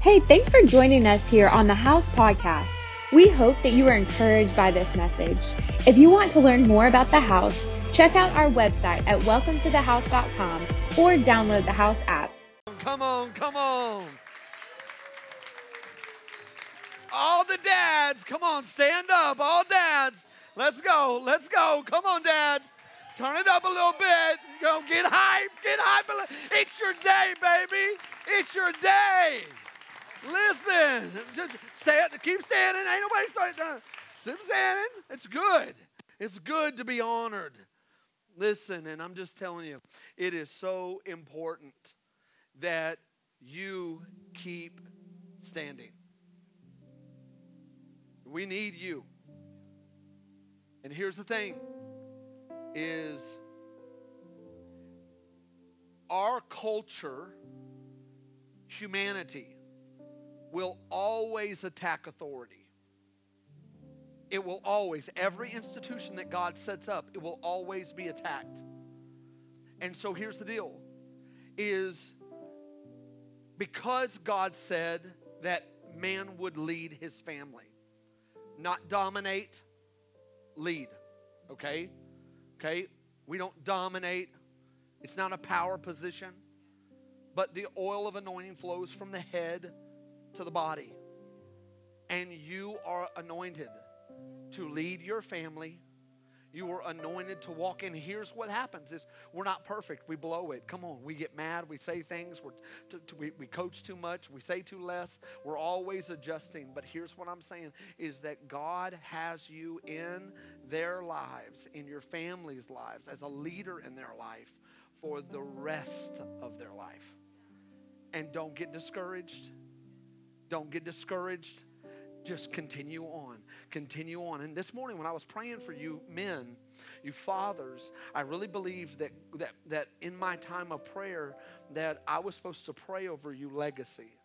Hey, thanks for joining us here on the House Podcast. We hope that you are encouraged by this message. If you want to learn more about the house, check out our website at welcometothehouse.com or download the House app. Come on, come on. All the dads, come on, stand up. All dads, let's go, let's go. Come on, dads. Turn it up a little bit. Go get hype, get hype. It's your day, baby. It's your day. Listen, just stay, keep standing. Ain't nobody starting. Keep standing. It's good. It's good to be honored. Listen, and I'm just telling you, it is so important that you keep standing. We need you. And here's the thing is our culture, humanity, will always attack authority. It will always, every institution that God sets up, it will always be attacked. And so here's the deal is because God said that man would lead his family, not dominate, lead. Okay? Okay? We don't dominate. It's not a power position. But the oil of anointing flows from the head to the body. And you are anointed to lead your family. You were anointed to walk in. Here's what happens: is we're not perfect. We blow it. Come on, we get mad. We say things. We're t- t- we, we coach too much. We say too less. We're always adjusting. But here's what I'm saying: is that God has you in their lives, in your family's lives, as a leader in their life for the rest of their life. And don't get discouraged. Don't get discouraged. Just continue on. Continue on. And this morning when i was praying for you men you fathers i really believed that that that in my time of prayer that i was supposed to pray over you legacy.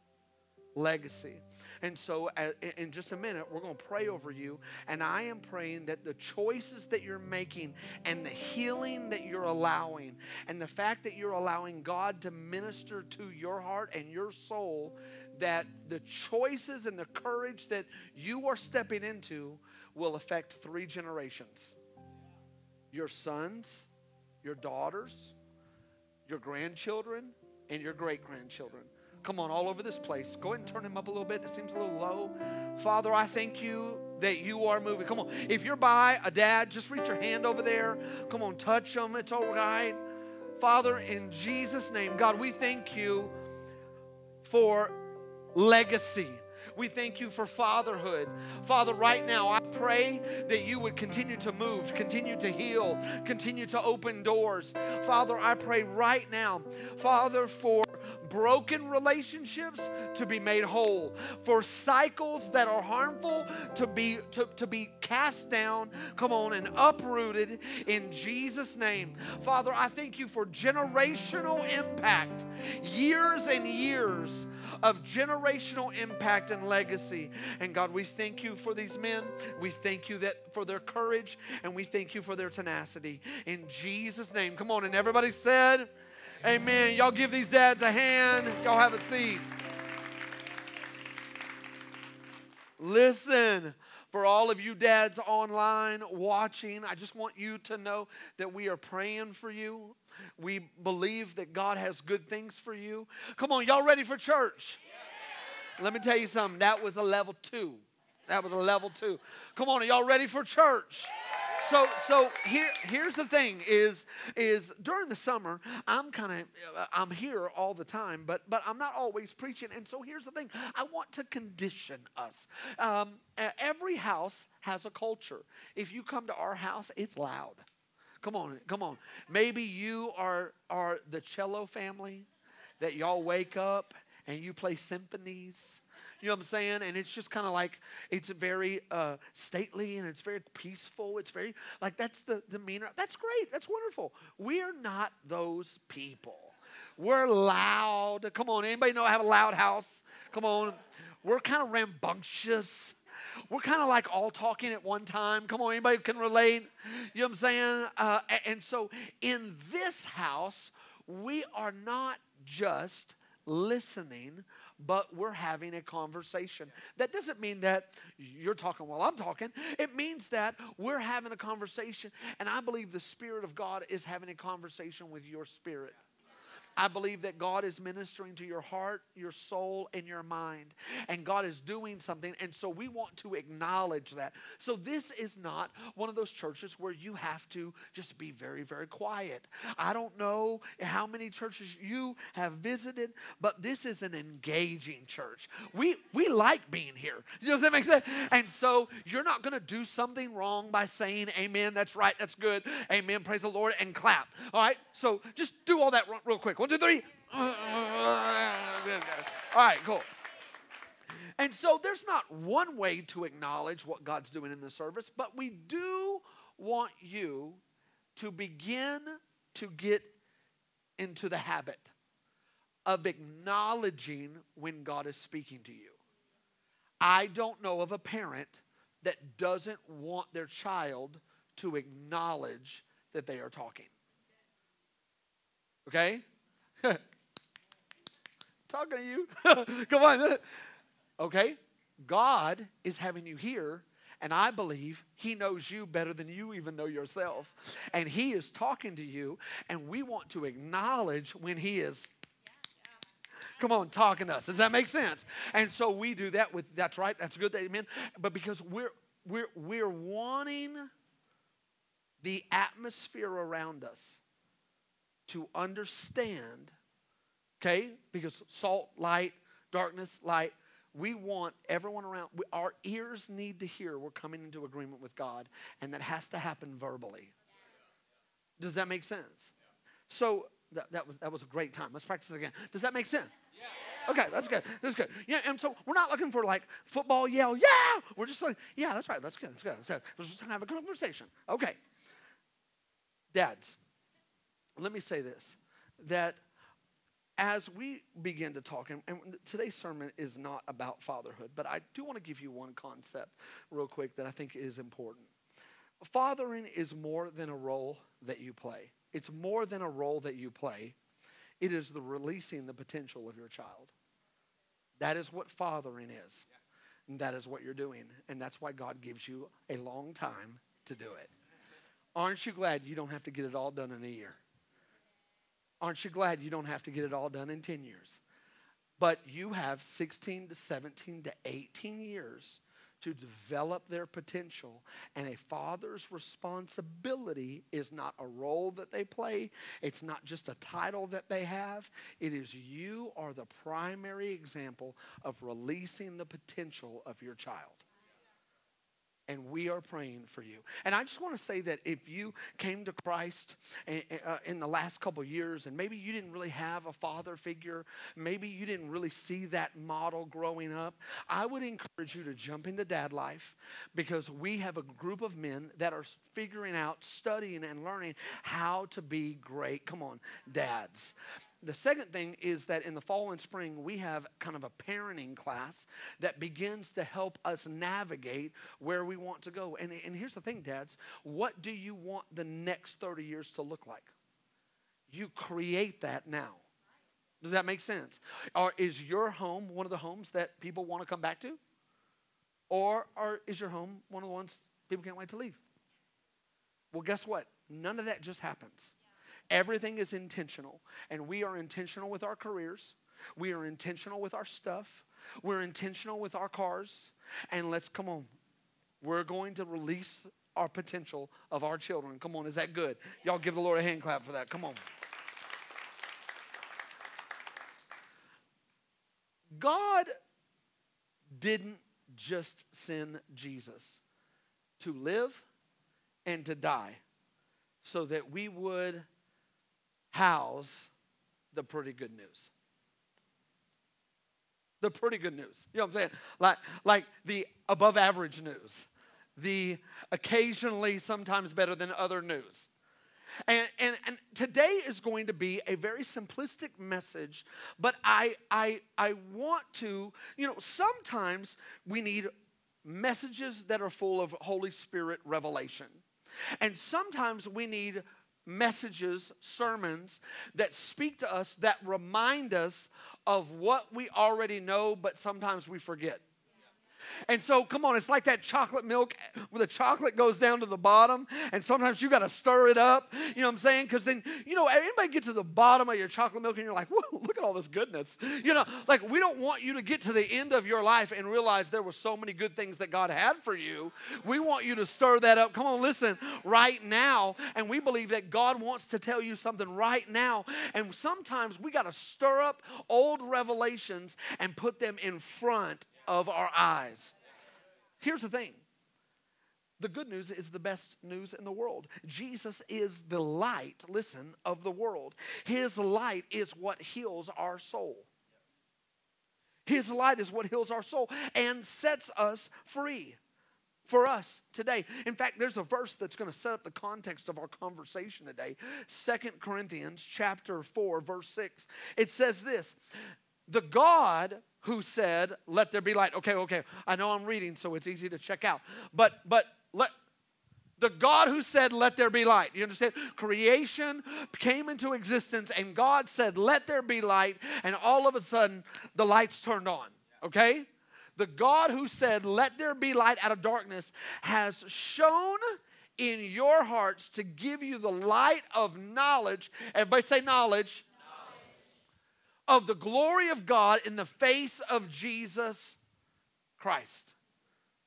Legacy. And so in just a minute we're going to pray over you. And i am praying that the choices that you're making and the healing that you're allowing and the fact that you're allowing god to minister to your heart and your soul that the choices and the courage that you are stepping into will affect three generations your sons, your daughters, your grandchildren, and your great grandchildren. Come on, all over this place. Go ahead and turn him up a little bit. It seems a little low. Father, I thank you that you are moving. Come on. If you're by a dad, just reach your hand over there. Come on, touch them. It's all right. Father, in Jesus' name, God, we thank you for legacy. We thank you for fatherhood. Father, right now, I pray that you would continue to move, continue to heal, continue to open doors. Father, I pray right now, Father, for broken relationships to be made whole, for cycles that are harmful to be to, to be cast down, come on, and uprooted in Jesus' name. Father, I thank you for generational impact, years and years of generational impact and legacy. And God, we thank you for these men. We thank you that for their courage and we thank you for their tenacity. In Jesus' name. Come on, and everybody said, Amen. Y'all give these dads a hand. Y'all have a seat. Listen, for all of you dads online watching, I just want you to know that we are praying for you. We believe that God has good things for you. Come on, y'all ready for church? Let me tell you something. That was a level two. That was a level two. Come on, are y'all ready for church? so so here here's the thing is is during the summer i'm kind of i'm here all the time but but i'm not always preaching and so here's the thing i want to condition us um, every house has a culture if you come to our house it's loud Come on, come on. Maybe you are, are the cello family that y'all wake up and you play symphonies. You know what I'm saying? And it's just kind of like, it's very uh, stately and it's very peaceful. It's very, like, that's the demeanor. That's great. That's wonderful. We're not those people. We're loud. Come on, anybody know I have a loud house? Come on. We're kind of rambunctious. We're kind of like all talking at one time. Come on, anybody can relate? You know what I'm saying? Uh, and so in this house, we are not just listening, but we're having a conversation. That doesn't mean that you're talking while I'm talking. It means that we're having a conversation, and I believe the Spirit of God is having a conversation with your spirit. I believe that God is ministering to your heart, your soul, and your mind. And God is doing something. And so we want to acknowledge that. So this is not one of those churches where you have to just be very, very quiet. I don't know how many churches you have visited, but this is an engaging church. We we like being here. You know, does that make sense? And so you're not going to do something wrong by saying amen. That's right. That's good. Amen. Praise the Lord and clap. All right. So just do all that real quick. One, two, three. All right, cool. And so there's not one way to acknowledge what God's doing in the service, but we do want you to begin to get into the habit of acknowledging when God is speaking to you. I don't know of a parent that doesn't want their child to acknowledge that they are talking. Okay? Talking to you. Come on. Okay? God is having you here, and I believe He knows you better than you even know yourself. And He is talking to you, and we want to acknowledge when He is. Come on, talking to us. Does that make sense? And so we do that with that's right, that's good, amen. But because we're we're we're wanting the atmosphere around us to understand, okay? Because salt, light, darkness, light, we want everyone around, we, our ears need to hear we're coming into agreement with God, and that has to happen verbally. Does that make sense? So that, that, was, that was a great time. Let's practice it again. Does that make sense? Okay, that's good. That's good. Yeah, and so we're not looking for like football yell, yeah. We're just like, yeah, that's right. That's good. That's good. That's good. We're just have a conversation. Okay. Dads, let me say this that as we begin to talk, and, and, today's sermon is not about fatherhood, but I do want to give you one concept real quick that I think is important. Fathering is more than a role that you play, it's more than a role that you play, it is the releasing the potential of your child. That is what fathering is. And that is what you're doing. And that's why God gives you a long time to do it. Aren't you glad you don't have to get it all done in a year? Aren't you glad you don't have to get it all done in 10 years? But you have 16 to 17 to 18 years to develop their potential. And a father's responsibility is not a role that they play, it's not just a title that they have. It is you are the primary example of releasing the potential of your child and we are praying for you. And I just want to say that if you came to Christ uh, in the last couple years and maybe you didn't really have a father figure, maybe you didn't really see that model growing up, I would encourage you to jump into dad life because we have a group of men that are figuring out, studying, and learning how to be great, come on, dads the second thing is that in the fall and spring, we have kind of a parenting class that begins to help us navigate where we want to go. And, and here's the thing, dads what do you want the next 30 years to look like? You create that now. Does that make sense? Or is your home one of the homes that people want to come back to? Or, or is your home one of the ones people can't wait to leave? Well, guess what? None of that just happens. Everything is intentional, and we are intentional with our careers. We are intentional with our stuff. We're intentional with our cars. And let's come on. We're going to release our potential of our children. Come on, is that good? Y'all give the Lord a hand clap for that. Come on. God didn't just send Jesus to live and to die so that we would house the pretty good news. The pretty good news. You know what I'm saying? Like, like the above average news, the occasionally sometimes better than other news. And, and, and today is going to be a very simplistic message, but I, I, I want to, you know, sometimes we need messages that are full of Holy Spirit revelation. And sometimes we need messages, sermons that speak to us that remind us of what we already know, but sometimes we forget. And so, come on, it's like that chocolate milk where the chocolate goes down to the bottom, and sometimes you got to stir it up. You know what I'm saying? Because then, you know, anybody get to the bottom of your chocolate milk and you're like, whoa, look at all this goodness. You know, like we don't want you to get to the end of your life and realize there were so many good things that God had for you. We want you to stir that up. Come on, listen, right now. And we believe that God wants to tell you something right now. And sometimes we got to stir up old revelations and put them in front of our eyes. Here's the thing the good news is the best news in the world. Jesus is the light, listen, of the world. His light is what heals our soul. His light is what heals our soul and sets us free for us today. In fact, there's a verse that's going to set up the context of our conversation today. Second Corinthians chapter 4 verse 6. It says this, "The God who said, Let there be light. Okay, okay. I know I'm reading, so it's easy to check out. But but let the God who said, Let there be light. You understand? Creation came into existence, and God said, Let there be light, and all of a sudden the lights turned on. Okay? The God who said, Let there be light out of darkness has shone in your hearts to give you the light of knowledge. Everybody say knowledge of the glory of God in the face of Jesus Christ.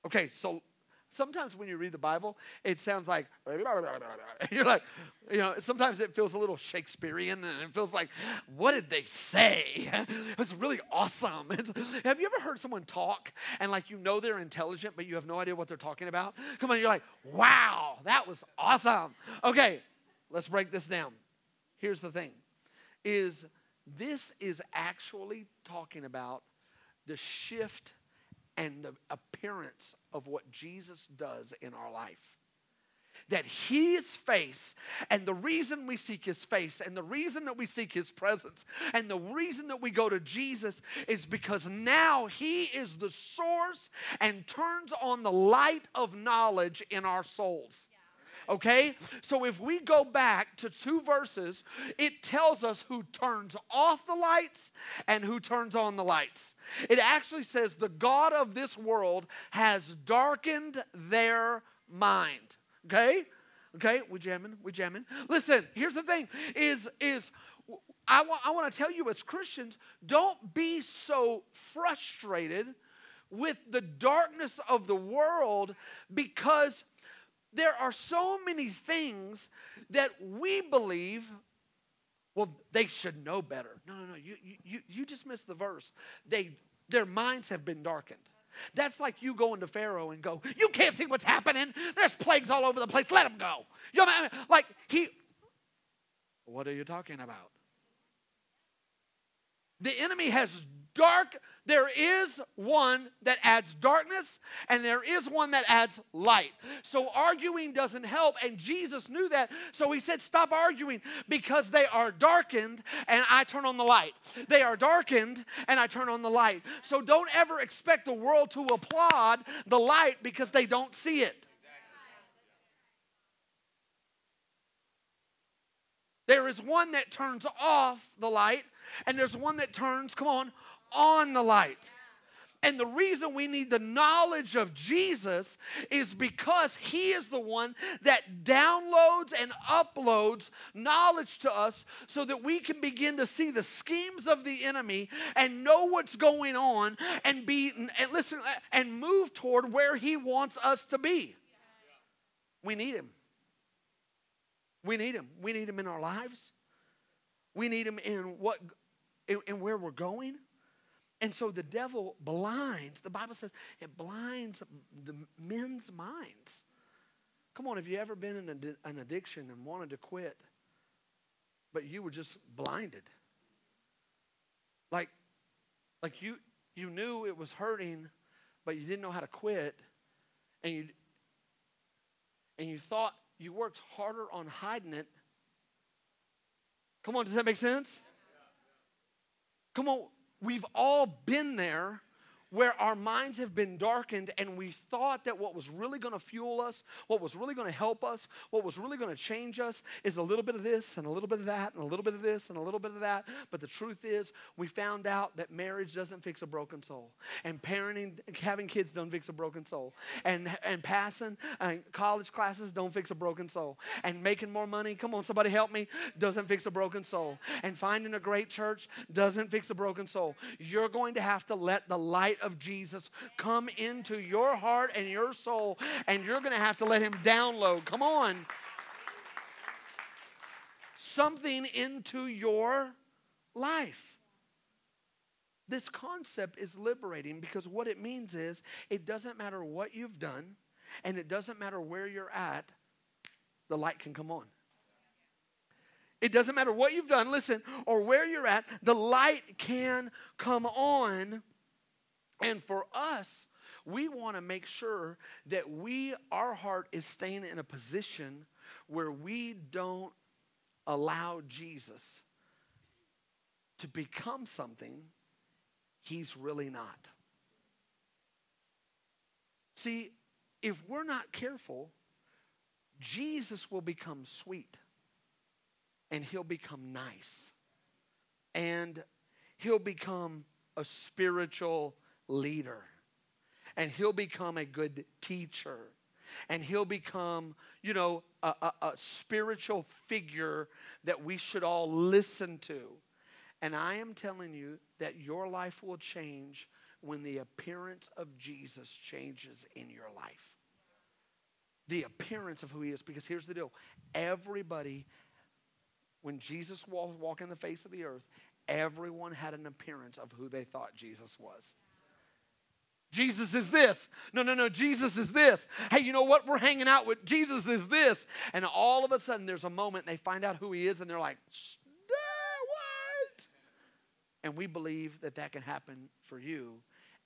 Okay, so sometimes when you read the Bible, it sounds like you're like, you know, sometimes it feels a little Shakespearean and it feels like, what did they say? It was really awesome. It's, have you ever heard someone talk and like you know they're intelligent, but you have no idea what they're talking about? Come on, you're like, wow, that was awesome. Okay, let's break this down. Here's the thing is this is actually talking about the shift and the appearance of what Jesus does in our life. That his face, and the reason we seek his face, and the reason that we seek his presence, and the reason that we go to Jesus is because now he is the source and turns on the light of knowledge in our souls okay? So if we go back to two verses, it tells us who turns off the lights and who turns on the lights. It actually says the God of this world has darkened their mind, okay? Okay, we jamming, we jamming. Listen, here's the thing is is I want, I want to tell you as Christians, don't be so frustrated with the darkness of the world because there are so many things that we believe well they should know better. No no no you, you, you just missed the verse. They their minds have been darkened. That's like you going to pharaoh and go you can't see what's happening. There's plagues all over the place. Let them go. You know like he what are you talking about? The enemy has dark there is one that adds darkness and there is one that adds light. So arguing doesn't help, and Jesus knew that. So he said, Stop arguing because they are darkened and I turn on the light. They are darkened and I turn on the light. So don't ever expect the world to applaud the light because they don't see it. There is one that turns off the light, and there's one that turns, come on, on the light. And the reason we need the knowledge of Jesus is because He is the one that downloads and uploads knowledge to us so that we can begin to see the schemes of the enemy and know what's going on and be and listen and move toward where He wants us to be. We need Him. We need Him. We need Him in our lives. We need Him in what in, in where we're going. And so the devil blinds, the Bible says it blinds the men's minds. Come on, have you ever been in an addiction and wanted to quit, but you were just blinded? Like, like you, you knew it was hurting, but you didn't know how to quit, and you, and you thought you worked harder on hiding it. Come on, does that make sense? Come on, we've all been there where our minds have been darkened and we thought that what was really going to fuel us, what was really going to help us, what was really going to change us is a little bit of this and a little bit of that and a little bit of this and a little bit of that. But the truth is, we found out that marriage doesn't fix a broken soul, and parenting, having kids don't fix a broken soul, and, and passing uh, college classes don't fix a broken soul, and making more money, come on, somebody help me, doesn't fix a broken soul, and finding a great church doesn't fix a broken soul. You're going to have to let the light of Jesus come into your heart and your soul, and you're going to have to let Him download. Come on. Something into your life. This concept is liberating because what it means is it doesn't matter what you've done and it doesn't matter where you're at, the light can come on. It doesn't matter what you've done, listen, or where you're at, the light can come on and for us, we want to make sure that we, our heart is staying in a position where we don't allow Jesus to become something he's really not. See, if we're not careful, Jesus will become sweet and he'll become nice and he'll become a spiritual leader. And he'll become a good teacher. And he'll become, you know, a, a, a spiritual figure that we should all listen to. And I am telling you that your life will change when the appearance of Jesus changes in your life. The appearance of who he is. Because here's the deal everybody, when Jesus was walking the face of the earth, everyone had an appearance of who they thought Jesus was. Jesus is this. No, no, no, Jesus is this. Hey, you know what? We're hanging out with Jesus is this. And all of a sudden there's a moment they find out who he is and they're like, what? And we believe that that can happen for you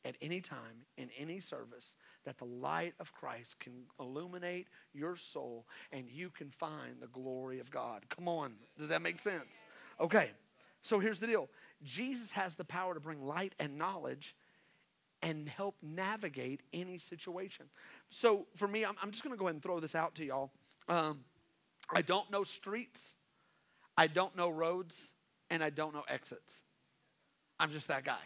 at any time in any service that the light of Christ can illuminate your soul and you can find the glory of God. Come on. Does that make sense? Okay. So here's the deal. Jesus has the power to bring light and knowledge and help navigate any situation. So for me, I'm, I'm just going to go ahead and throw this out to y'all. Um, I don't know streets, I don't know roads, and I don't know exits. I'm just that guy.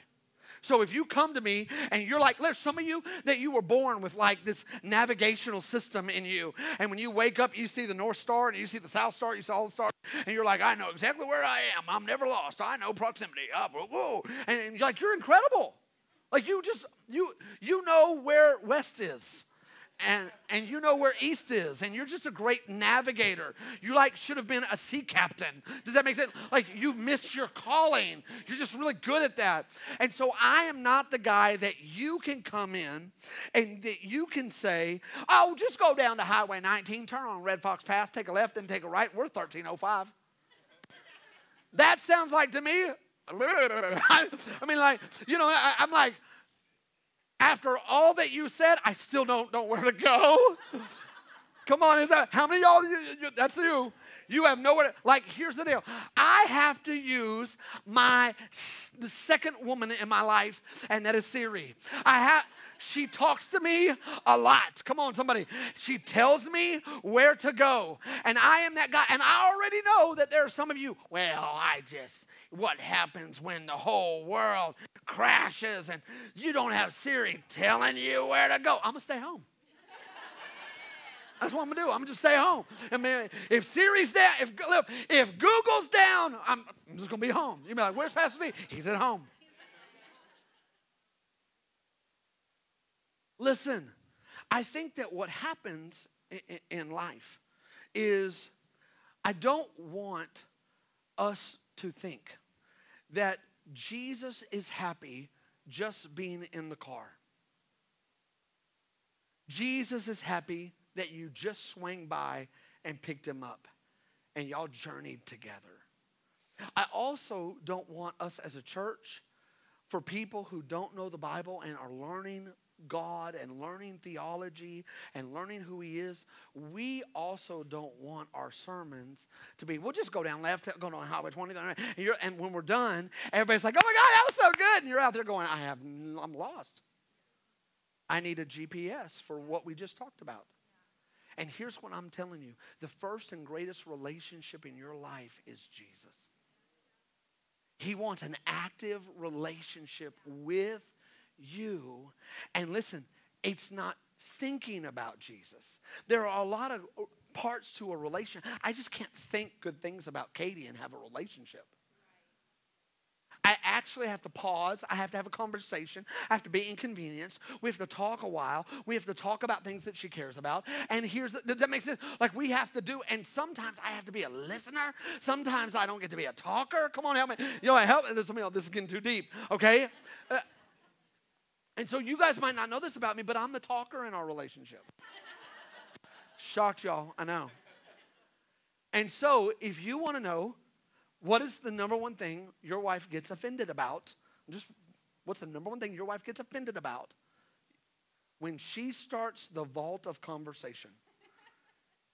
So if you come to me and you're like, there's some of you that you were born with like this navigational system in you. And when you wake up, you see the North Star and you see the South Star, you see all the stars, and you're like, I know exactly where I am. I'm never lost. I know proximity. Up, whoa. And you're like, you're incredible. Like you just you you know where west is. And and you know where east is, and you're just a great navigator. You like should have been a sea captain. Does that make sense? Like you missed your calling. You're just really good at that. And so I am not the guy that you can come in and that you can say, "Oh, just go down to Highway 19, turn on Red Fox Pass, take a left and take a right. We're 1305." That sounds like to me I mean, like, you know, I, am like, after all that you said, I still don't know where to go. Come on, is that how many y'all? You, you, that's you. You have nowhere. To, like, here's the deal. I have to use my the second woman in my life, and that is Siri. I have. She talks to me a lot. Come on, somebody. She tells me where to go. And I am that guy. And I already know that there are some of you, well, I just, what happens when the whole world crashes and you don't have Siri telling you where to go. I'm going to stay home. That's what I'm gonna do. I'm gonna just stay home. I mean, if Siri's down, if look, if Google's down, I'm, I'm just gonna be home. You'll be like, "Where's Pastor Steve?" He's at home. Listen, I think that what happens in, in life is I don't want us to think that Jesus is happy just being in the car. Jesus is happy that you just swung by and picked him up and y'all journeyed together. I also don't want us as a church, for people who don't know the Bible and are learning God and learning theology and learning who He is, we also don't want our sermons to be, we'll just go down left, go down Highway 20, and, and when we're done, everybody's like, oh my God, that was so good. And you're out there going, I have, I'm lost. I need a GPS for what we just talked about. And here's what I'm telling you the first and greatest relationship in your life is Jesus. He wants an active relationship with you. And listen, it's not thinking about Jesus. There are a lot of parts to a relation. I just can't think good things about Katie and have a relationship. I actually have to pause. I have to have a conversation. I have to be inconvenienced. We have to talk a while. We have to talk about things that she cares about. And here's, the, does that make sense? Like we have to do, and sometimes I have to be a listener. Sometimes I don't get to be a talker. Come on, help me. You know, help. This, this is getting too deep, okay? Uh, and so you guys might not know this about me, but I'm the talker in our relationship. Shocked y'all, I know. And so if you want to know, what is the number one thing your wife gets offended about? Just what's the number one thing your wife gets offended about? When she starts the vault of conversation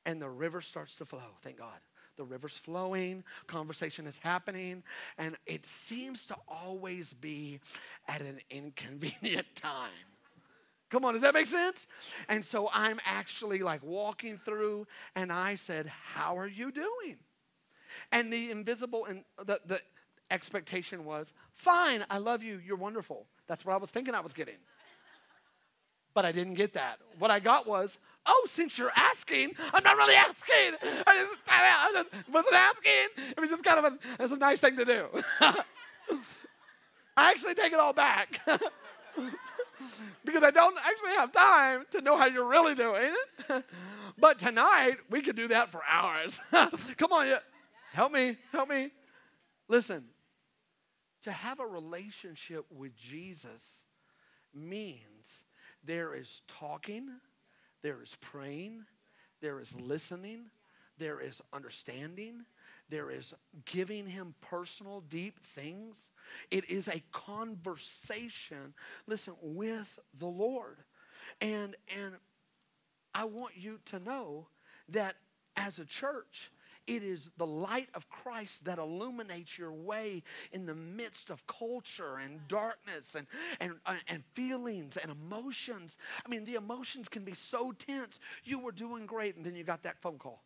and the river starts to flow, thank God. The river's flowing, conversation is happening, and it seems to always be at an inconvenient time. Come on, does that make sense? And so I'm actually like walking through, and I said, How are you doing? And the invisible and the, the expectation was, fine, I love you, you're wonderful. That's what I was thinking I was getting. But I didn't get that. What I got was, oh, since you're asking, I'm not really asking. I, just, I just wasn't asking. It was just kind of a, it's a nice thing to do. I actually take it all back. because I don't actually have time to know how you're really doing. but tonight, we could do that for hours. Come on, Help me, help me. Listen, to have a relationship with Jesus means there is talking, there is praying, there is listening, there is understanding, there is giving him personal, deep things. It is a conversation, listen, with the Lord. And, and I want you to know that as a church, it is the light of Christ that illuminates your way in the midst of culture and darkness and, and, uh, and feelings and emotions. I mean, the emotions can be so tense. You were doing great, and then you got that phone call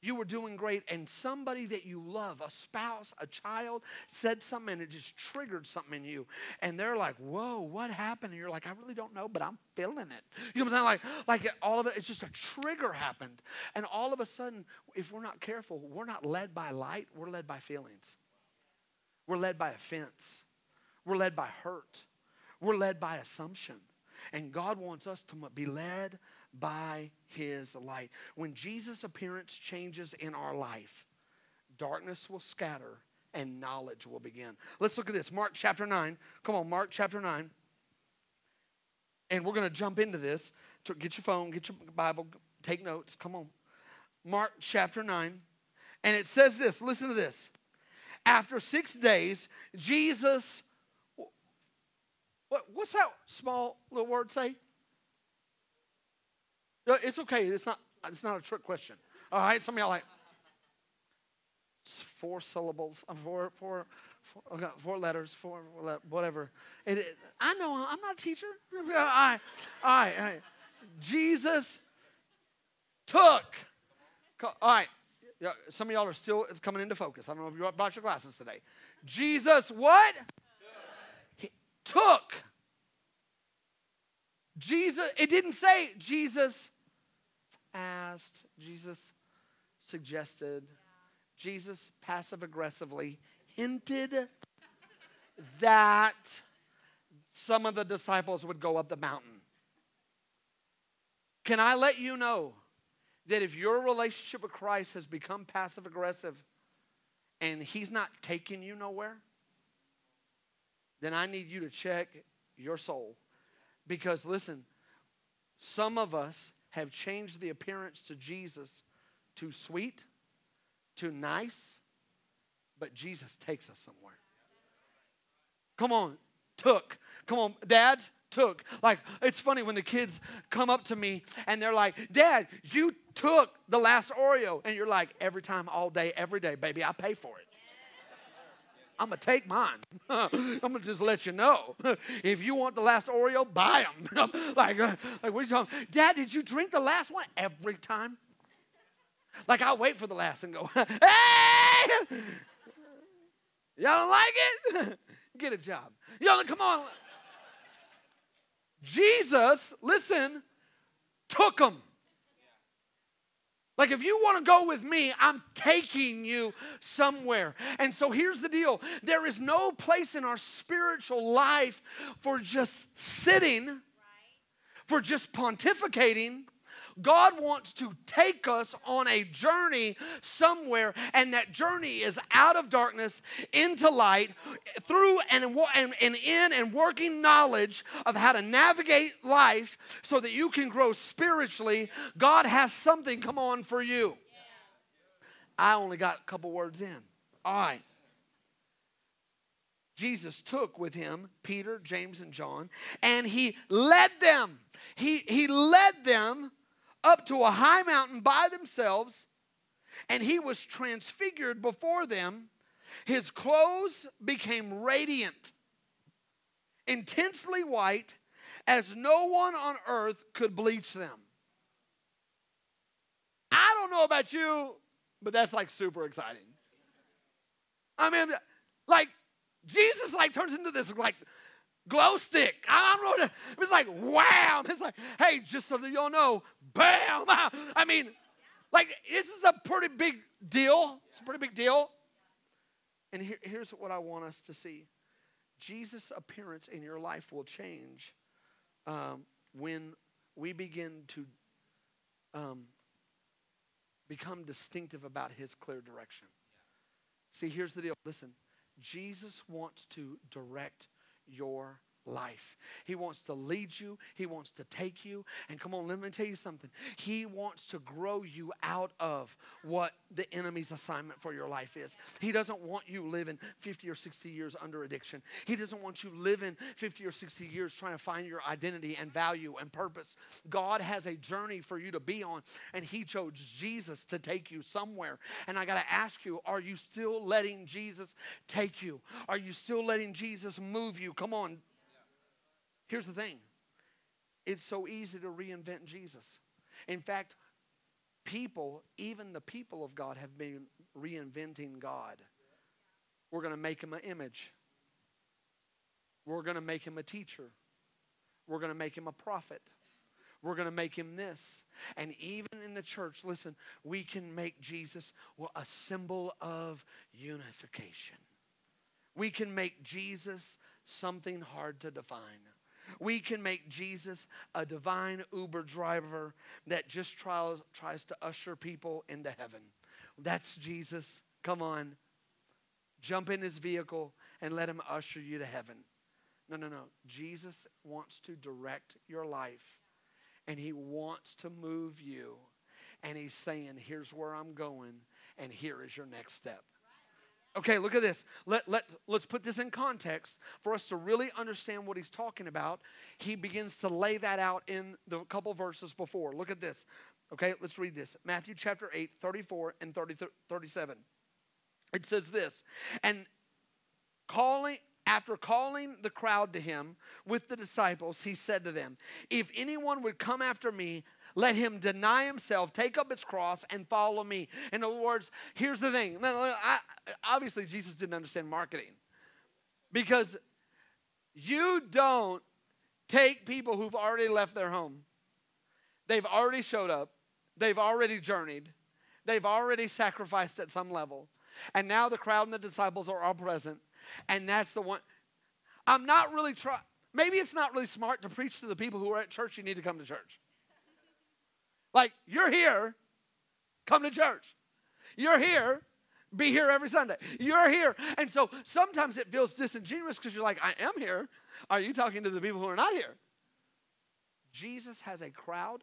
you were doing great and somebody that you love a spouse a child said something and it just triggered something in you. And they're like whoa what happened? And you're like i really don't know but i'm feeling it. You know what i'm saying? Like like all of it it's just a trigger happened. And all of a sudden if we're not careful we're not led by light we're led by feelings. We're led by offense. We're led by hurt. We're led by assumption. And god wants us to be led by his light. When Jesus' appearance changes in our life, darkness will scatter and knowledge will begin. Let's look at this. Mark chapter 9. Come on, Mark chapter 9. And we're going to jump into this. Get your phone, get your Bible, take notes. Come on. Mark chapter 9. And it says this listen to this. After six days, Jesus, what, what's that small little word say? It's okay. It's not, it's not a trick question. All right? Some of y'all like, four syllables, uh, four, four, four, four letters, four, whatever. It, it, I know, I'm not a teacher. All right, all right, all right. Jesus took. All right. Some of y'all are still, it's coming into focus. I don't know if you brought your glasses today. Jesus, what? Took. He took. Jesus, it didn't say Jesus asked, Jesus suggested, Jesus passive aggressively hinted that some of the disciples would go up the mountain. Can I let you know that if your relationship with Christ has become passive aggressive and He's not taking you nowhere, then I need you to check your soul. Because listen, some of us have changed the appearance to Jesus too sweet, too nice, but Jesus takes us somewhere. Come on, took. Come on, dads, took. Like, it's funny when the kids come up to me and they're like, Dad, you took the last Oreo. And you're like, every time, all day, every day, baby, I pay for it. I'm gonna take mine. I'm gonna just let you know. if you want the last Oreo, buy them. like, uh, like, what are you talking? Dad, did you drink the last one every time? Like, I'll wait for the last and go, hey, y'all don't like it? Get a job. Y'all, come on. Jesus, listen, took them. Like, if you want to go with me, I'm taking you somewhere. And so here's the deal there is no place in our spiritual life for just sitting, for just pontificating God wants to take us on a journey somewhere, and that journey is out of darkness into light, through and, and, and in and working knowledge of how to navigate life so that you can grow spiritually. God has something come on for you. I only got a couple words in. All right. Jesus took with him Peter, James, and John, and he led them. He, he led them up to a high mountain by themselves, and he was transfigured before them. His clothes became radiant, intensely white, as no one on earth could bleach them. I don't know about you, but that's like super exciting. I mean, like Jesus like turns into this like glow stick. I don't know. It's like wow. It's like, hey, just so that y'all know, bam. I mean, like this is a pretty big deal. It's a pretty big deal. And here, here's what I want us to see: Jesus' appearance in your life will change um, when we begin to um, become distinctive about His clear direction. See, here's the deal. Listen, Jesus wants to direct your life. He wants to lead you, He wants to take you. And come on, let me tell you something. He wants to grow you out of what the enemy's assignment for your life is. He doesn't want you living 50 or 60 years under addiction. He doesn't want you living 50 or 60 years trying to find your identity and value and purpose. God has a journey for you to be on, and He chose Jesus to take you somewhere. And I got to ask you, are you still letting Jesus take you? Are you still letting Jesus move you? Come on, Here's the thing it's so easy to reinvent Jesus. In fact, people, even the people of God, have been reinventing God. We're going to make him an image. We're going to make him a teacher. We're going to make him a prophet. We're going to make him this. And even in the church, listen, we can make Jesus a symbol of unification. We can make Jesus something hard to define. We can make Jesus a divine Uber driver that just tries, tries to usher people into heaven. That's Jesus. Come on. Jump in his vehicle and let him usher you to heaven. No, no, no. Jesus wants to direct your life and he wants to move you. And he's saying, Here's where I'm going, and here is your next step. Okay, look at this. Let, let, let's put this in context for us to really understand what he's talking about. He begins to lay that out in the couple verses before. Look at this. Okay, let's read this. Matthew chapter 8, 34 and 30, 37. It says this, and calling, after calling the crowd to him with the disciples, he said to them, If anyone would come after me, let him deny himself, take up his cross, and follow me. In other words, here's the thing. Obviously, Jesus didn't understand marketing because you don't take people who've already left their home, they've already showed up, they've already journeyed, they've already sacrificed at some level, and now the crowd and the disciples are all present, and that's the one. I'm not really trying. Maybe it's not really smart to preach to the people who are at church. You need to come to church. Like, you're here, come to church. You're here, be here every Sunday. You're here. And so sometimes it feels disingenuous because you're like, I am here. Are you talking to the people who are not here? Jesus has a crowd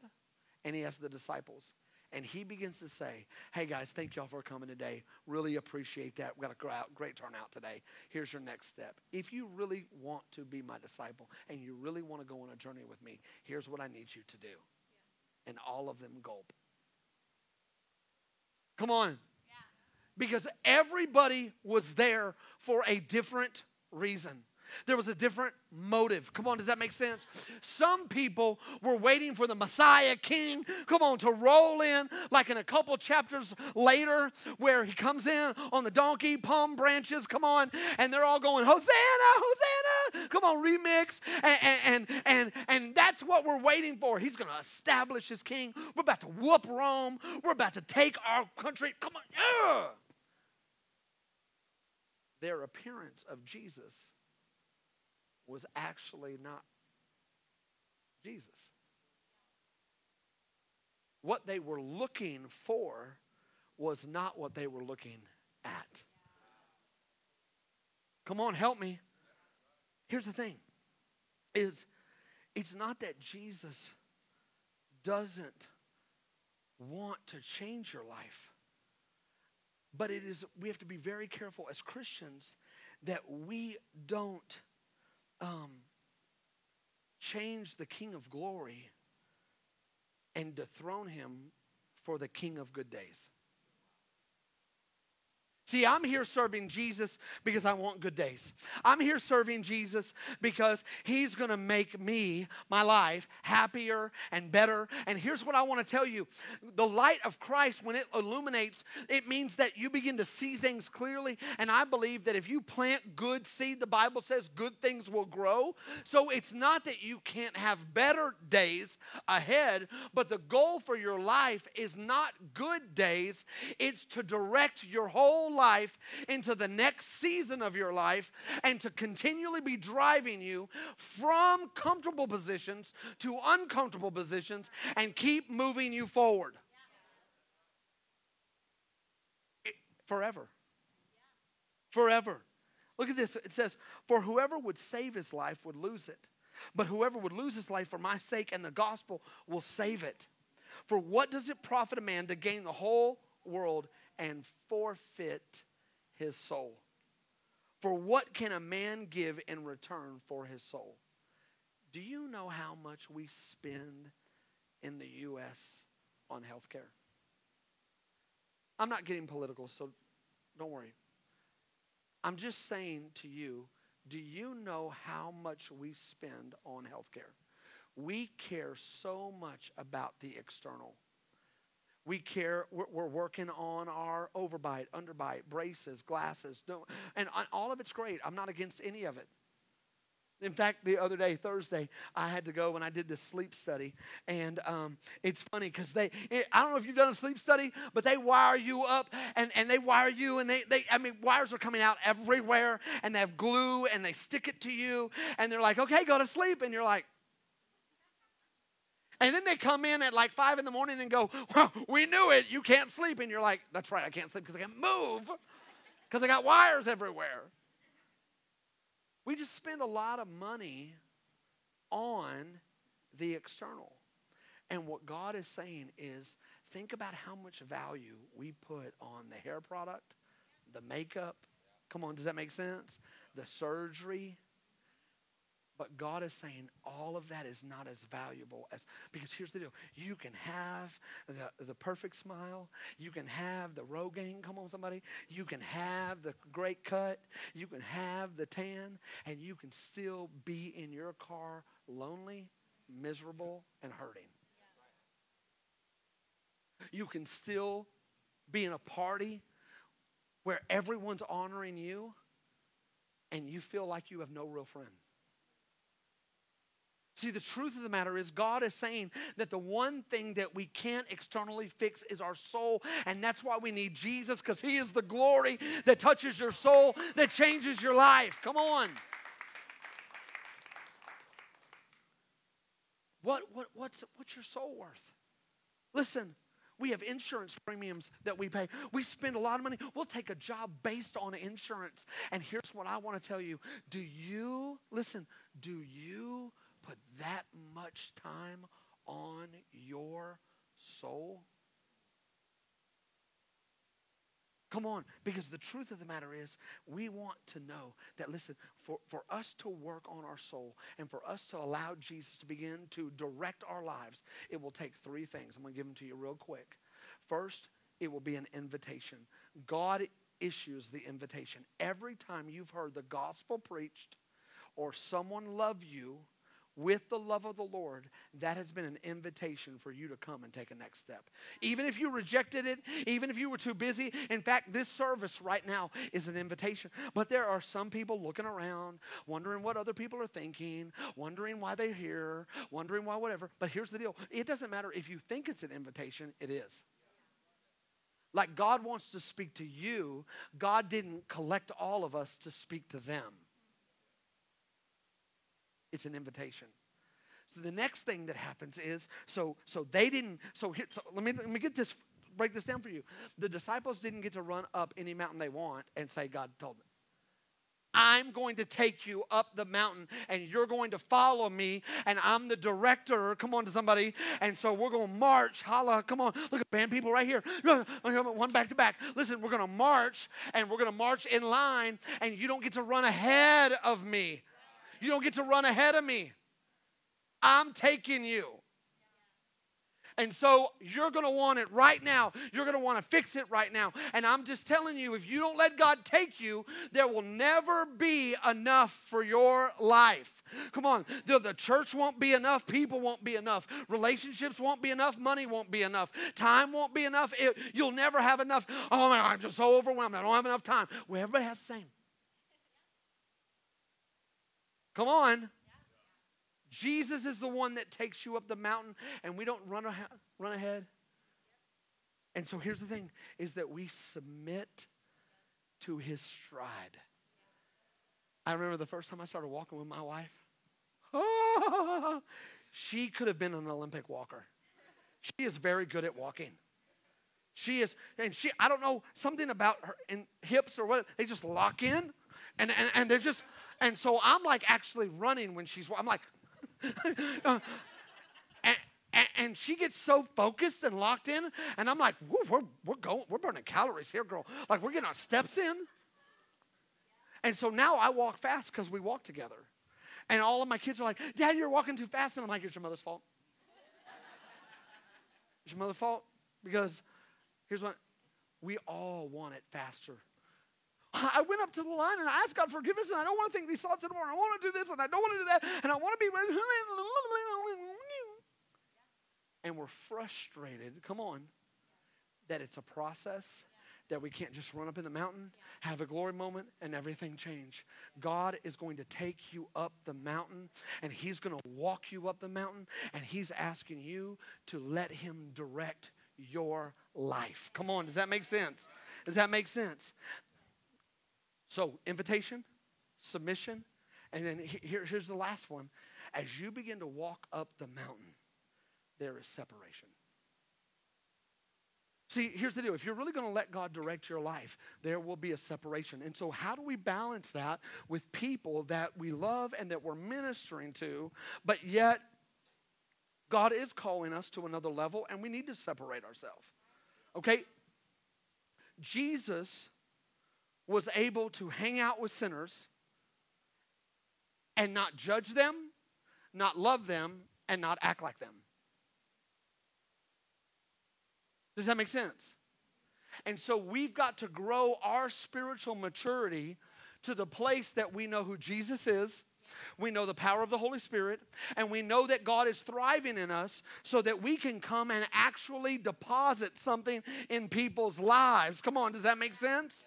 and he has the disciples. and he begins to say, Hey guys, thank y'all for coming today. Really appreciate that. We got a great turnout today. Here's your next step. If you really want to be my disciple and you really want to go on a journey with me, here's what I need you to do. And all of them gulp. Come on. Because everybody was there for a different reason. There was a different motive. Come on, does that make sense? Some people were waiting for the Messiah King, come on, to roll in like in a couple chapters later, where he comes in on the donkey, palm branches, come on, and they're all going, Hosanna, Hosanna, come on, remix. And, and, and, and that's what we're waiting for. He's going to establish his king. We're about to whoop Rome. We're about to take our country. Come on, yeah. Their appearance of Jesus was actually not Jesus. What they were looking for was not what they were looking at. Come on, help me. Here's the thing is it's not that Jesus doesn't want to change your life. But it is we have to be very careful as Christians that we don't um, change the King of glory and dethrone him for the King of good days. See, I'm here serving Jesus because I want good days. I'm here serving Jesus because He's going to make me, my life, happier and better. And here's what I want to tell you the light of Christ, when it illuminates, it means that you begin to see things clearly. And I believe that if you plant good seed, the Bible says good things will grow. So it's not that you can't have better days ahead, but the goal for your life is not good days, it's to direct your whole life into the next season of your life and to continually be driving you from comfortable positions to uncomfortable positions and keep moving you forward. It, forever. Forever. Look at this. It says, For whoever would save his life would lose it. But whoever would lose his life for my sake and the gospel will save it. For what does it profit a man to gain the whole world and forfeit his soul. For what can a man give in return for his soul? Do you know how much we spend in the U.S. on health care? I'm not getting political, so don't worry. I'm just saying to you, do you know how much we spend on health care? We care so much about the external. We care, we're, working on our overbite, underbite, braces, glasses, and all of it's great. I'm not against any of it. In fact, the other day, Thursday, I had to go and I did this sleep study. And um, it's funny because they, it, I don't know if you've done a sleep study, but they wire you up and, and they wire you and they, they, I mean, wires are coming out everywhere and they have glue and they stick it to you and they're like, okay, go to sleep. And you're like, and then they come in at like five in the morning and go, Well, we knew it. You can't sleep. And you're like, That's right, I can't sleep because I can't move because I got wires everywhere. We just spend a lot of money on the external. And what God is saying is think about how much value we put on the hair product, the makeup. Come on, does that make sense? The surgery, but God is saying all of that is not as valuable as, because here's the deal. You can have the, the perfect smile. You can have the Rogaine, come on somebody. You can have the great cut. You can have the tan. And you can still be in your car lonely, miserable, and hurting. You can still be in a party where everyone's honoring you and you feel like you have no real friend. See, the truth of the matter is, God is saying that the one thing that we can't externally fix is our soul. And that's why we need Jesus, because He is the glory that touches your soul, that changes your life. Come on. What, what, what's, what's your soul worth? Listen, we have insurance premiums that we pay. We spend a lot of money. We'll take a job based on insurance. And here's what I want to tell you Do you, listen, do you put that much time on your soul? Come on, because the truth of the matter is, we want to know that, listen, for, for us to work on our soul and for us to allow Jesus to begin to direct our lives, it will take three things. I'm going to give them to you real quick. First, it will be an invitation. God issues the invitation. Every time you've heard the gospel preached or someone love you, with the love of the Lord, that has been an invitation for you to come and take a next step. Even if you rejected it, even if you were too busy, in fact, this service right now is an invitation. But there are some people looking around, wondering what other people are thinking, wondering why they're here, wondering why whatever. But here's the deal it doesn't matter if you think it's an invitation, it is. Like God wants to speak to you, God didn't collect all of us to speak to them it's an invitation. So the next thing that happens is so so they didn't so here so let me let me get this break this down for you. The disciples didn't get to run up any mountain they want and say God told me. I'm going to take you up the mountain and you're going to follow me and I'm the director. Come on to somebody. And so we're going to march. Holla, come on. Look at band people right here. One back to back. Listen, we're going to march and we're going to march in line and you don't get to run ahead of me. You don't get to run ahead of me. I'm taking you. And so you're going to want it right now. You're going to want to fix it right now. And I'm just telling you, if you don't let God take you, there will never be enough for your life. Come on. The, the church won't be enough. People won't be enough. Relationships won't be enough. Money won't be enough. Time won't be enough. It, you'll never have enough. Oh, man, I'm just so overwhelmed. I don't have enough time. Well, everybody has the same. Come on. Jesus is the one that takes you up the mountain and we don't run, ahead, run ahead. And so here's the thing is that we submit to his stride. I remember the first time I started walking with my wife. Oh, she could have been an Olympic walker. She is very good at walking. She is, and she, I don't know, something about her in hips or what, they just lock in and, and, and they're just, and so I'm like actually running when she's, I'm like, uh, and, and, she gets so focused and locked in, and I'm like, we're, we're going, we're burning calories here, girl. Like we're getting our steps in. And so now I walk fast because we walk together. And all of my kids are like, Dad, you're walking too fast. And I'm like, it's your mother's fault. it's your mother's fault. Because here's what we all want it faster I went up to the line and I asked God forgiveness, and I don't want to think these thoughts anymore. I want to do this, and I don't want to do that, and I want to be. And we're frustrated. Come on, that it's a process. That we can't just run up in the mountain, have a glory moment, and everything change. God is going to take you up the mountain, and He's going to walk you up the mountain, and He's asking you to let Him direct your life. Come on, does that make sense? Does that make sense? So, invitation, submission, and then here, here's the last one. As you begin to walk up the mountain, there is separation. See, here's the deal. If you're really going to let God direct your life, there will be a separation. And so, how do we balance that with people that we love and that we're ministering to, but yet God is calling us to another level and we need to separate ourselves? Okay? Jesus was able to hang out with sinners and not judge them, not love them, and not act like them. Does that make sense? And so we've got to grow our spiritual maturity to the place that we know who Jesus is. We know the power of the Holy Spirit, and we know that God is thriving in us so that we can come and actually deposit something in people's lives. Come on, does that make sense?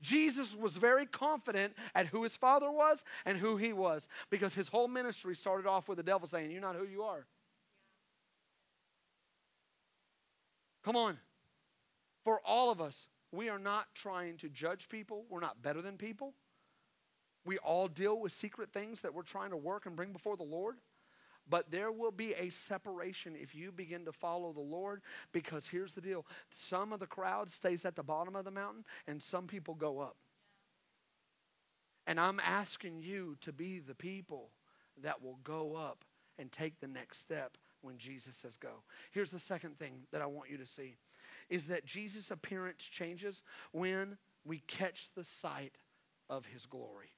Jesus was very confident at who his father was and who he was because his whole ministry started off with the devil saying, You're not who you are. Come on. For all of us, we are not trying to judge people, we're not better than people. We all deal with secret things that we're trying to work and bring before the Lord. But there will be a separation if you begin to follow the Lord because here's the deal some of the crowd stays at the bottom of the mountain and some people go up. And I'm asking you to be the people that will go up and take the next step when Jesus says go. Here's the second thing that I want you to see is that Jesus' appearance changes when we catch the sight of his glory.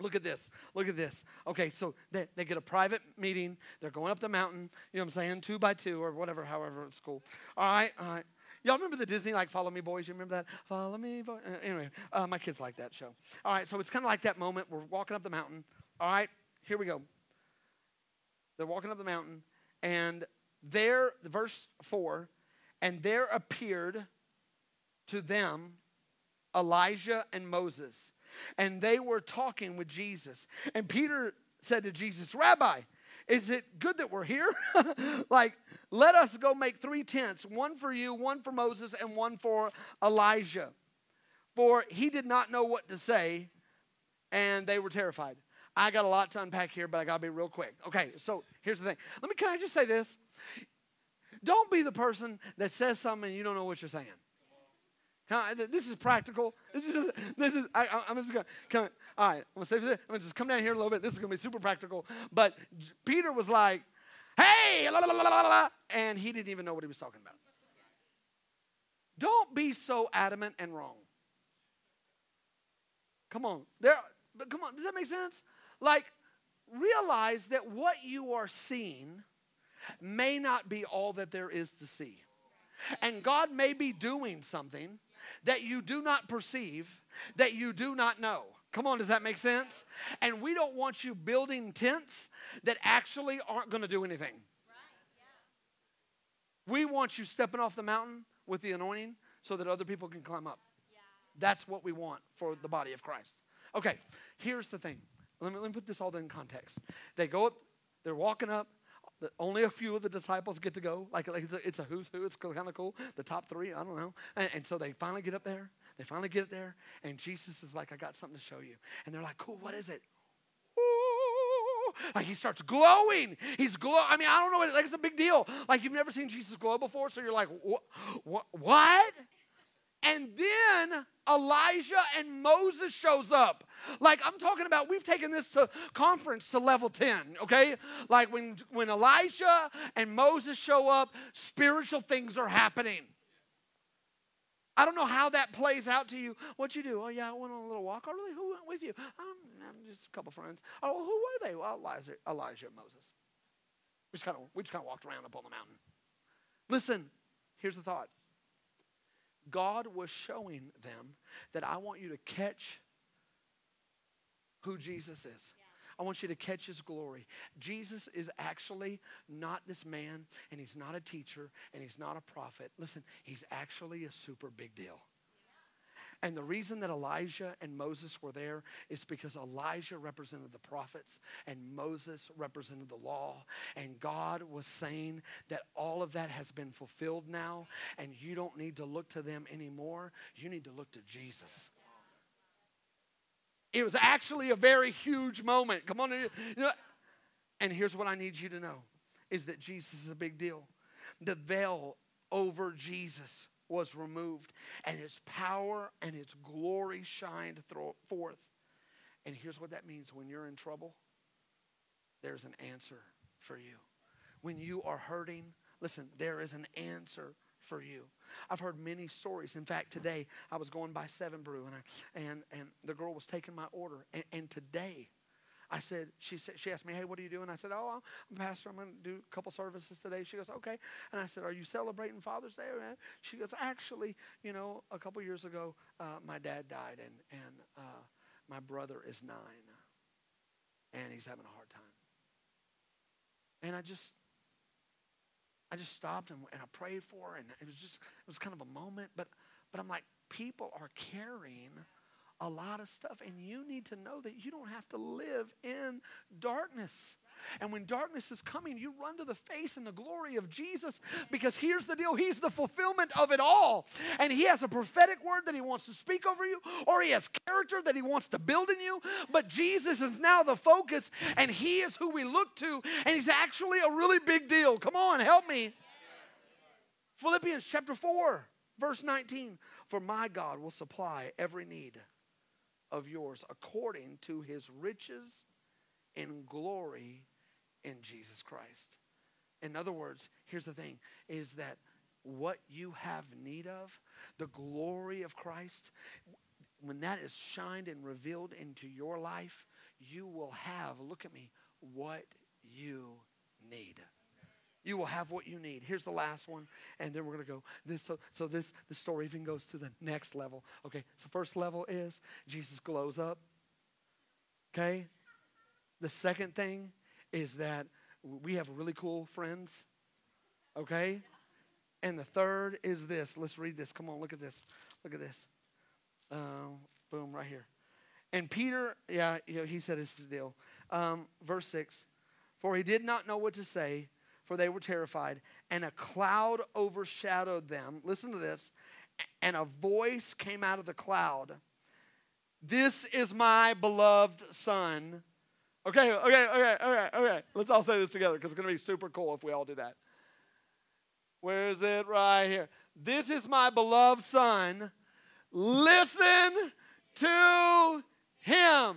Look at this. Look at this. Okay, so they, they get a private meeting. They're going up the mountain, you know what I'm saying, two by two or whatever, however it's cool. All right, all right. Y'all remember the Disney, like Follow Me Boys? You remember that? Follow Me Boys. Uh, anyway, uh, my kids like that show. All right, so it's kind of like that moment. We're walking up the mountain. All right, here we go. They're walking up the mountain, and there, verse 4, and there appeared to them Elijah and Moses, and they were talking with Jesus. And Peter said to Jesus, Rabbi, is it good that we're here? like, let us go make three tents one for you, one for Moses, and one for Elijah. For he did not know what to say, and they were terrified. I got a lot to unpack here, but I got to be real quick. Okay, so here's the thing. Let me, can I just say this? Don't be the person that says something and you don't know what you're saying. This is practical. This is this is. I, am just gonna come. All right, I'm gonna say this. I'm gonna just come down here a little bit. This is gonna be super practical. But Peter was like, "Hey," la, la, la, and he didn't even know what he was talking about. Don't be so adamant and wrong. Come on, there. But come on, does that make sense? Like, realize that what you are seeing may not be all that there is to see. And God may be doing something that you do not perceive, that you do not know. Come on, does that make sense? And we don't want you building tents that actually aren't going to do anything. We want you stepping off the mountain with the anointing so that other people can climb up. That's what we want for the body of Christ. Okay, here's the thing. Let me, let me put this all in context. They go up, they're walking up, only a few of the disciples get to go. Like, like it's, a, it's a who's who. It's kind of cool. The top three, I don't know. And, and, so they finally get up there. They finally get there. And Jesus is like, I got something to show you. And they're like, cool, what is it? Like he starts glowing. He's glow. I mean, I don't know. Like it's a big deal. Like you've never seen Jesus glow before. So you're like, what? What? And then Elijah and Moses shows up. Like I'm talking about, we've taken this to conference to level 10, okay? Like when, when Elijah and Moses show up, spiritual things are happening. I don't know how that plays out to you. What'd you do? Oh, yeah, I went on a little walk. Oh, really? Who went with you? Um, just a couple friends. Oh, who were they? Well, Elijah, Elijah and Moses. We just kind of we just kind of walked around up on the mountain. Listen, here's the thought. God was showing them that I want you to catch who Jesus is. I want you to catch his glory. Jesus is actually not this man, and he's not a teacher, and he's not a prophet. Listen, he's actually a super big deal. And the reason that Elijah and Moses were there is because Elijah represented the prophets and Moses represented the law. And God was saying that all of that has been fulfilled now, and you don't need to look to them anymore. You need to look to Jesus. It was actually a very huge moment. Come on. And here's what I need you to know is that Jesus is a big deal. The veil over Jesus was removed, and his power and his glory shined forth. And here's what that means when you're in trouble, there's an answer for you. When you are hurting, listen, there is an answer for you. I've heard many stories. In fact, today I was going by Seven Brew and I, and and the girl was taking my order. And, and today I said, she said, she asked me, hey, what are you doing? I said, oh, I'm a pastor. I'm going to do a couple services today. She goes, okay. And I said, are you celebrating Father's Day? She goes, actually, you know, a couple years ago, uh, my dad died, and and uh, my brother is nine, and he's having a hard time. And I just, I just stopped and, and I prayed for her, and it was just, it was kind of a moment. But, but I'm like, people are carrying a lot of stuff. And you need to know that you don't have to live in darkness. And when darkness is coming, you run to the face and the glory of Jesus because here's the deal He's the fulfillment of it all. And He has a prophetic word that He wants to speak over you, or He has character that He wants to build in you. But Jesus is now the focus, and He is who we look to, and He's actually a really big deal. Come on, help me. Philippians chapter 4, verse 19 For my God will supply every need of yours according to his riches and glory in Jesus Christ. In other words, here's the thing is that what you have need of, the glory of Christ, when that is shined and revealed into your life, you will have, look at me, what you need. You will have what you need. Here's the last one, and then we're going to go. This, so, so this the story even goes to the next level. Okay, so first level is Jesus glows up. Okay, the second thing is that we have really cool friends. Okay, and the third is this. Let's read this. Come on, look at this. Look at this. Um, boom, right here. And Peter, yeah, you know, he said it's the deal. Um, verse 6 For he did not know what to say, for they were terrified, and a cloud overshadowed them. Listen to this. And a voice came out of the cloud This is my beloved son. Okay, okay, okay, okay, okay. Let's all say this together because it's going to be super cool if we all do that. Where is it? Right here. This is my beloved son. Listen to him.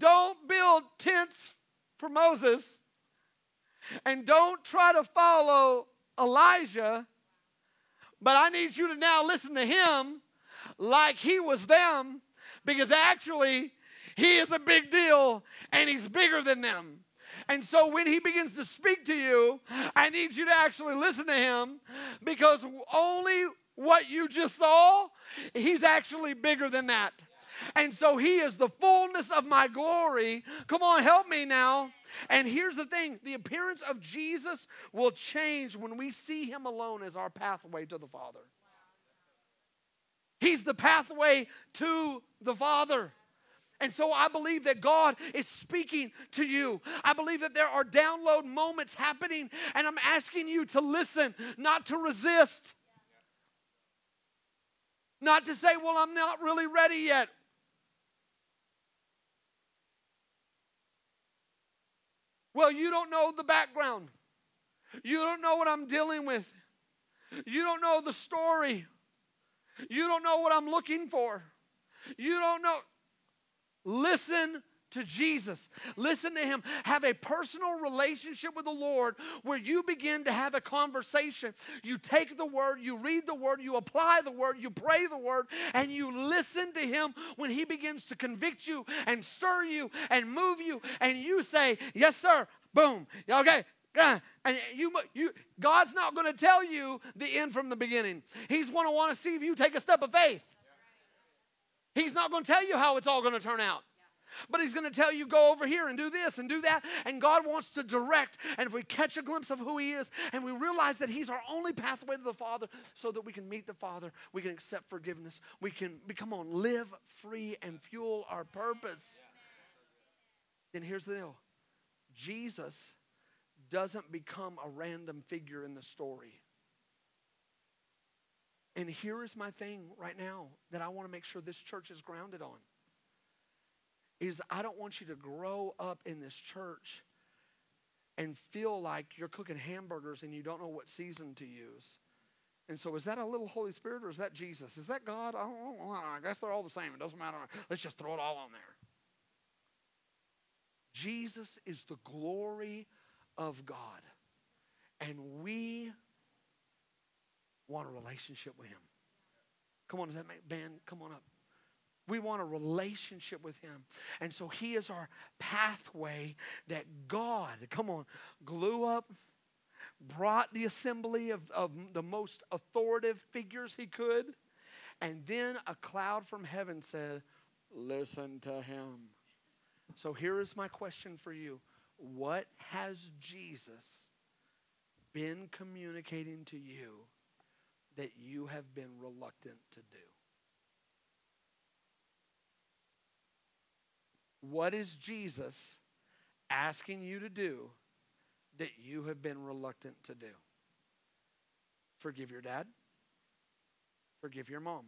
Don't build tents for Moses and don't try to follow Elijah, but I need you to now listen to him like he was them because actually he is a big deal and he's bigger than them. And so when he begins to speak to you, I need you to actually listen to him because only what you just saw, he's actually bigger than that. And so he is the fullness of my glory. Come on, help me now. And here's the thing the appearance of Jesus will change when we see him alone as our pathway to the Father. He's the pathway to the Father. And so I believe that God is speaking to you. I believe that there are download moments happening, and I'm asking you to listen, not to resist. Not to say, well, I'm not really ready yet. Well, you don't know the background. You don't know what I'm dealing with. You don't know the story. You don't know what I'm looking for. You don't know. Listen to Jesus. Listen to Him. Have a personal relationship with the Lord where you begin to have a conversation. You take the Word, you read the Word, you apply the Word, you pray the Word, and you listen to Him when He begins to convict you and stir you and move you, and you say, Yes, sir. Boom. Okay. And you, you, God's not going to tell you the end from the beginning. He's going to want to see if you take a step of faith. He's not going to tell you how it's all going to turn out. But he's going to tell you, go over here and do this and do that. And God wants to direct. And if we catch a glimpse of who he is and we realize that he's our only pathway to the Father so that we can meet the Father, we can accept forgiveness, we can, come on, live free and fuel our purpose. Then here's the deal Jesus doesn't become a random figure in the story. And here is my thing right now that I want to make sure this church is grounded on. Is I don't want you to grow up in this church and feel like you're cooking hamburgers and you don't know what season to use. And so, is that a little Holy Spirit or is that Jesus? Is that God? I, don't know. I guess they're all the same. It doesn't matter. Let's just throw it all on there. Jesus is the glory of God. And we want a relationship with Him. Come on, does that make band come on up? We want a relationship with Him. And so He is our pathway that God, come on, glue up, brought the assembly of, of the most authoritative figures He could. And then a cloud from heaven said, Listen to Him. So here is my question for you What has Jesus been communicating to you that you have been reluctant to do? What is Jesus asking you to do that you have been reluctant to do? Forgive your dad. Forgive your mom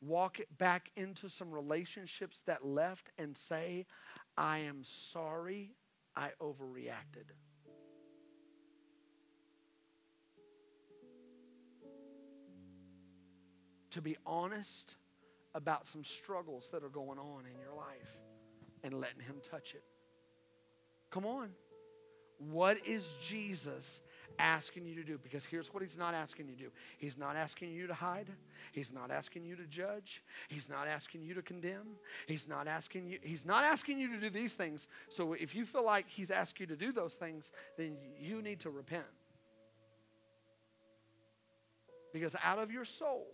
walk it back into some relationships that left and say, I am sorry I overreacted. To be honest about some struggles that are going on in your life and letting Him touch it. Come on. What is Jesus asking you to do? Because here's what he's not asking you to do He's not asking you to hide, he's not asking you to judge, he's not asking you to condemn, he's not asking you, he's not asking you to do these things. So if you feel like he's asked you to do those things, then you need to repent. Because out of your soul,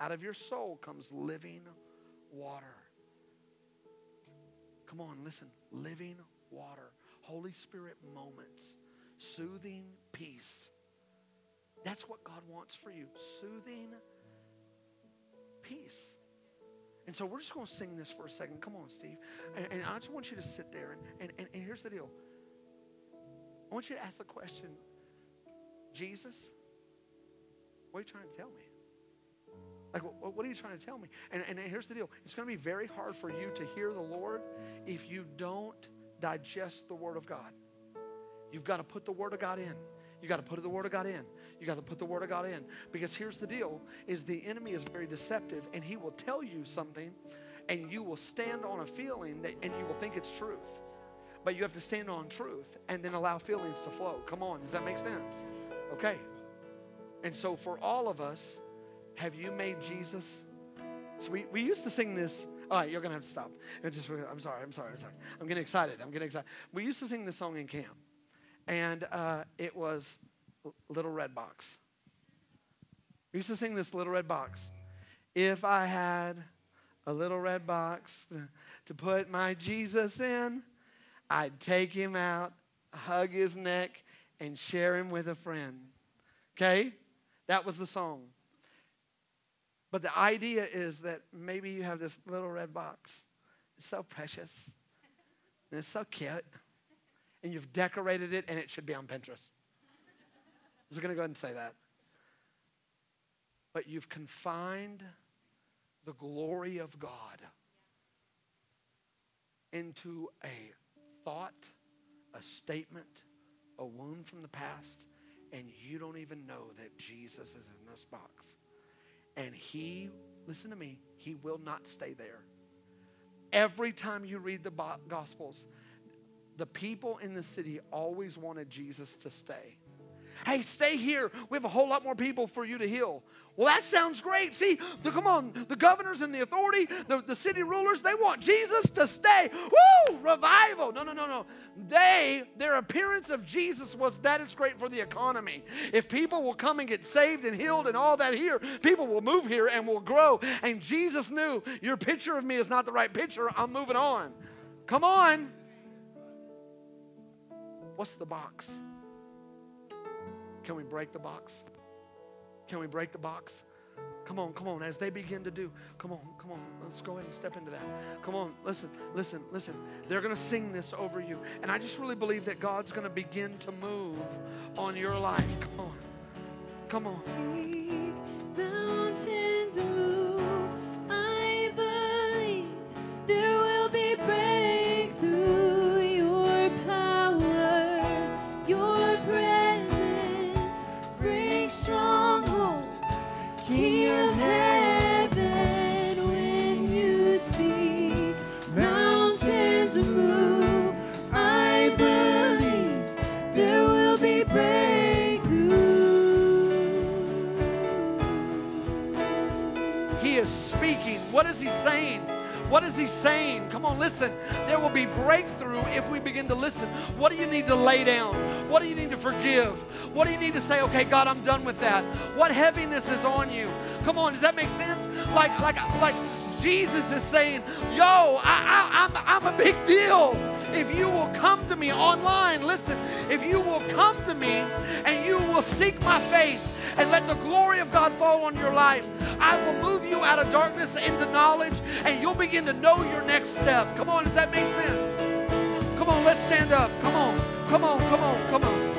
out of your soul comes living water. Come on, listen. Living water. Holy Spirit moments. Soothing peace. That's what God wants for you. Soothing peace. And so we're just going to sing this for a second. Come on, Steve. And, and I just want you to sit there. And, and, and, and here's the deal I want you to ask the question Jesus, what are you trying to tell me? Like, what, are you trying to tell me? And, and here's the deal it's going to be very hard for you to hear the Lord if you don't digest the Word of God. You've got to put the Word of God in. You got to put the Word of God in. You got to put the Word of God in. Because here's the deal is the enemy is very deceptive and he will tell you something and you will stand on a feeling that, and you will think it's truth. But you have to stand on truth and then allow feelings to flow. Come on, does that make sense? Okay. And so for all of us, have you made Jesus? So we, we used to sing this. All right, you're going to have to stop. Just, I'm sorry, I'm sorry, I'm sorry. I'm getting excited. I'm getting excited. We used to sing this song in camp, and uh, it was Little Red Box. We used to sing this Little Red Box. If I had a little red box to put my Jesus in, I'd take him out, hug his neck, and share him with a friend. Okay? That was the song. But the idea is that maybe you have this little red box. It's so precious. And it's so cute. And you've decorated it, and it should be on Pinterest. I was going to go ahead and say that. But you've confined the glory of God into a thought, a statement, a wound from the past, and you don't even know that Jesus is in this box. And he, listen to me, he will not stay there. Every time you read the Gospels, the people in the city always wanted Jesus to stay. Hey, stay here. We have a whole lot more people for you to heal. Well, that sounds great. See, the, come on, the governors and the authority, the, the city rulers, they want Jesus to stay. Woo! Revival. No, no, no, no. They, their appearance of Jesus was that is great for the economy. If people will come and get saved and healed and all that here, people will move here and will grow. And Jesus knew your picture of me is not the right picture. I'm moving on. Come on. What's the box? Can we break the box? Can we break the box? Come on, come on. As they begin to do, come on, come on. Let's go ahead and step into that. Come on, listen, listen, listen. They're going to sing this over you. And I just really believe that God's going to begin to move on your life. Come on. Come on. Mountains move. I believe there breakthrough if we begin to listen. What do you need to lay down? What do you need to forgive? What do you need to say, okay, God, I'm done with that? What heaviness is on you? Come on, does that make sense? Like, like, like Jesus is saying, yo, I, I, I'm, I'm a big deal. If you will come to me online, listen, if you will come to me and you will seek my face and let the glory of God fall on your life, I will move you out of darkness into knowledge and you'll begin to know your next step. Come on, does that make sense? Come on, let's stand up. Come on, come on, come on, come on.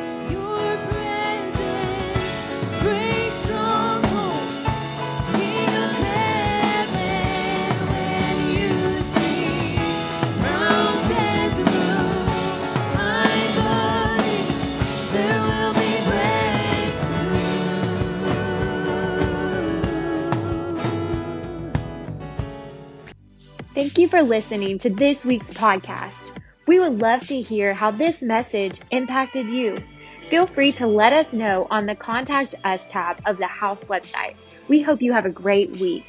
Thank you for listening to this week's podcast. We would love to hear how this message impacted you. Feel free to let us know on the Contact Us tab of the House website. We hope you have a great week.